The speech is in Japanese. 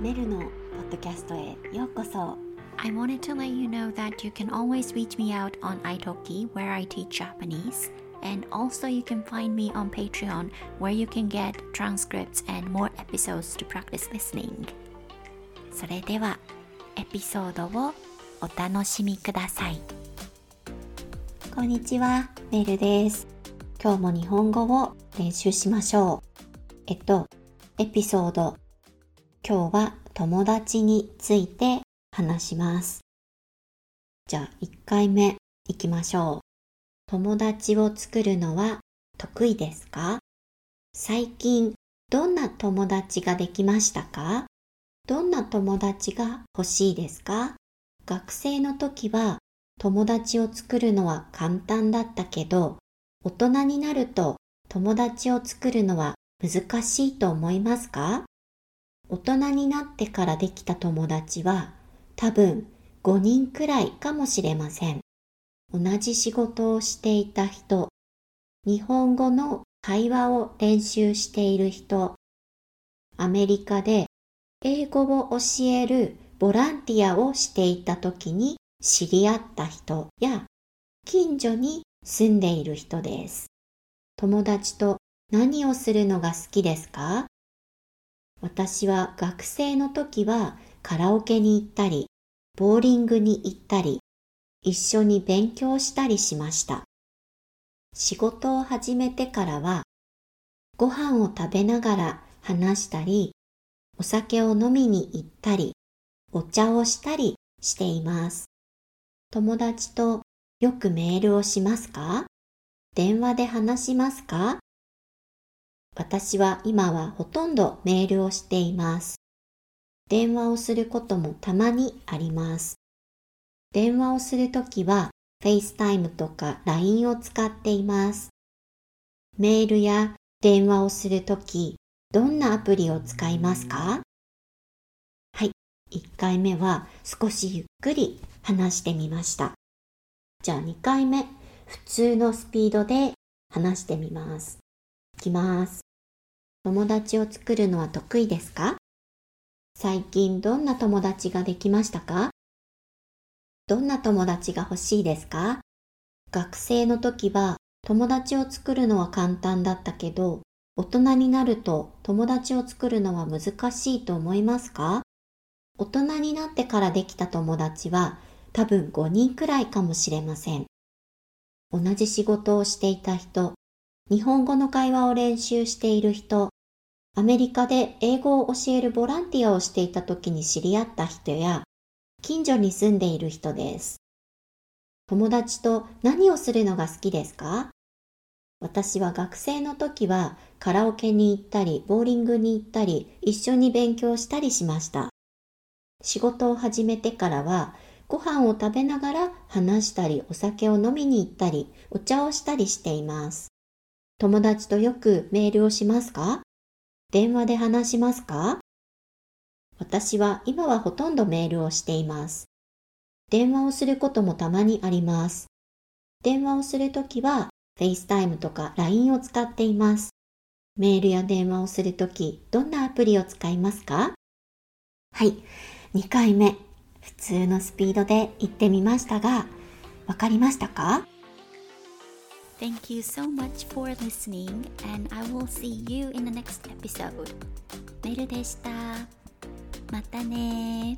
メルのポッドキャストへようこそ I wanted to let you know that you can always reach me out on italki where I teach Japanese and also you can find me on Patreon where you can get transcripts and more episodes to practice listening それではエピソードをお楽しみくださいこんにちはメルです今日も日本語を練習しましょうえっとエピソード今日は友達について話します。じゃあ1回目いきましょう。友達を作るのは得意ですか？最近どんな友達ができましたか？どんな友達が欲しいですか？学生の時は友達を作るのは簡単だったけど大人になると友達を作るのは難しいと思いますか？大人になってからできた友達は多分5人くらいかもしれません。同じ仕事をしていた人、日本語の会話を練習している人、アメリカで英語を教えるボランティアをしていた時に知り合った人や近所に住んでいる人です。友達と何をするのが好きですか？私は学生の時はカラオケに行ったり、ボーリングに行ったり、一緒に勉強したりしました。仕事を始めてからは、ご飯を食べながら話したり、お酒を飲みに行ったり、お茶をしたりしています。友達とよくメールをしますか？電話で話しますか？私は今はほとんどメールをしています。電話をすることもたまにあります。電話をするときは FaceTime とか LINE を使っています。メールや電話をするとき、どんなアプリを使いますか？はい、1回目は少しゆっくり話してみました。じゃあ2回目、普通のスピードで話してみます。いきます。友達を作るのは得意ですか？最近どんな友達ができましたか？どんな友達が欲しいですか？学生の時は友達を作るのは簡単だったけど、大人になると友達を作るのは難しいと思いますか？大人になってからできた友達は多分5人くらいかもしれません。同じ仕事をしていた人、日本語の会話を練習している人、アメリカで英語を教えるボランティアをしていた時に知り合った人や、近所に住んでいる人です。友達と何をするのが好きですか？私は学生の時はカラオケに行ったり、ボーリングに行ったり、一緒に勉強したりしました。仕事を始めてからは、ご飯を食べながら話したり、お酒を飲みに行ったり、お茶をしたりしています。友達とよくメールをしますか？電話で話しますか？私は今はほとんどメールをしています。電話をすることもたまにあります。電話をするときは FaceTime とか LINE を使っています。メールや電話をするとき、どんなアプリを使いますか？はい、2回目。普通のスピードで言ってみましたが、わかりましたか？Thank you so much for listening, and I will see you in the next episode. メルでした。またね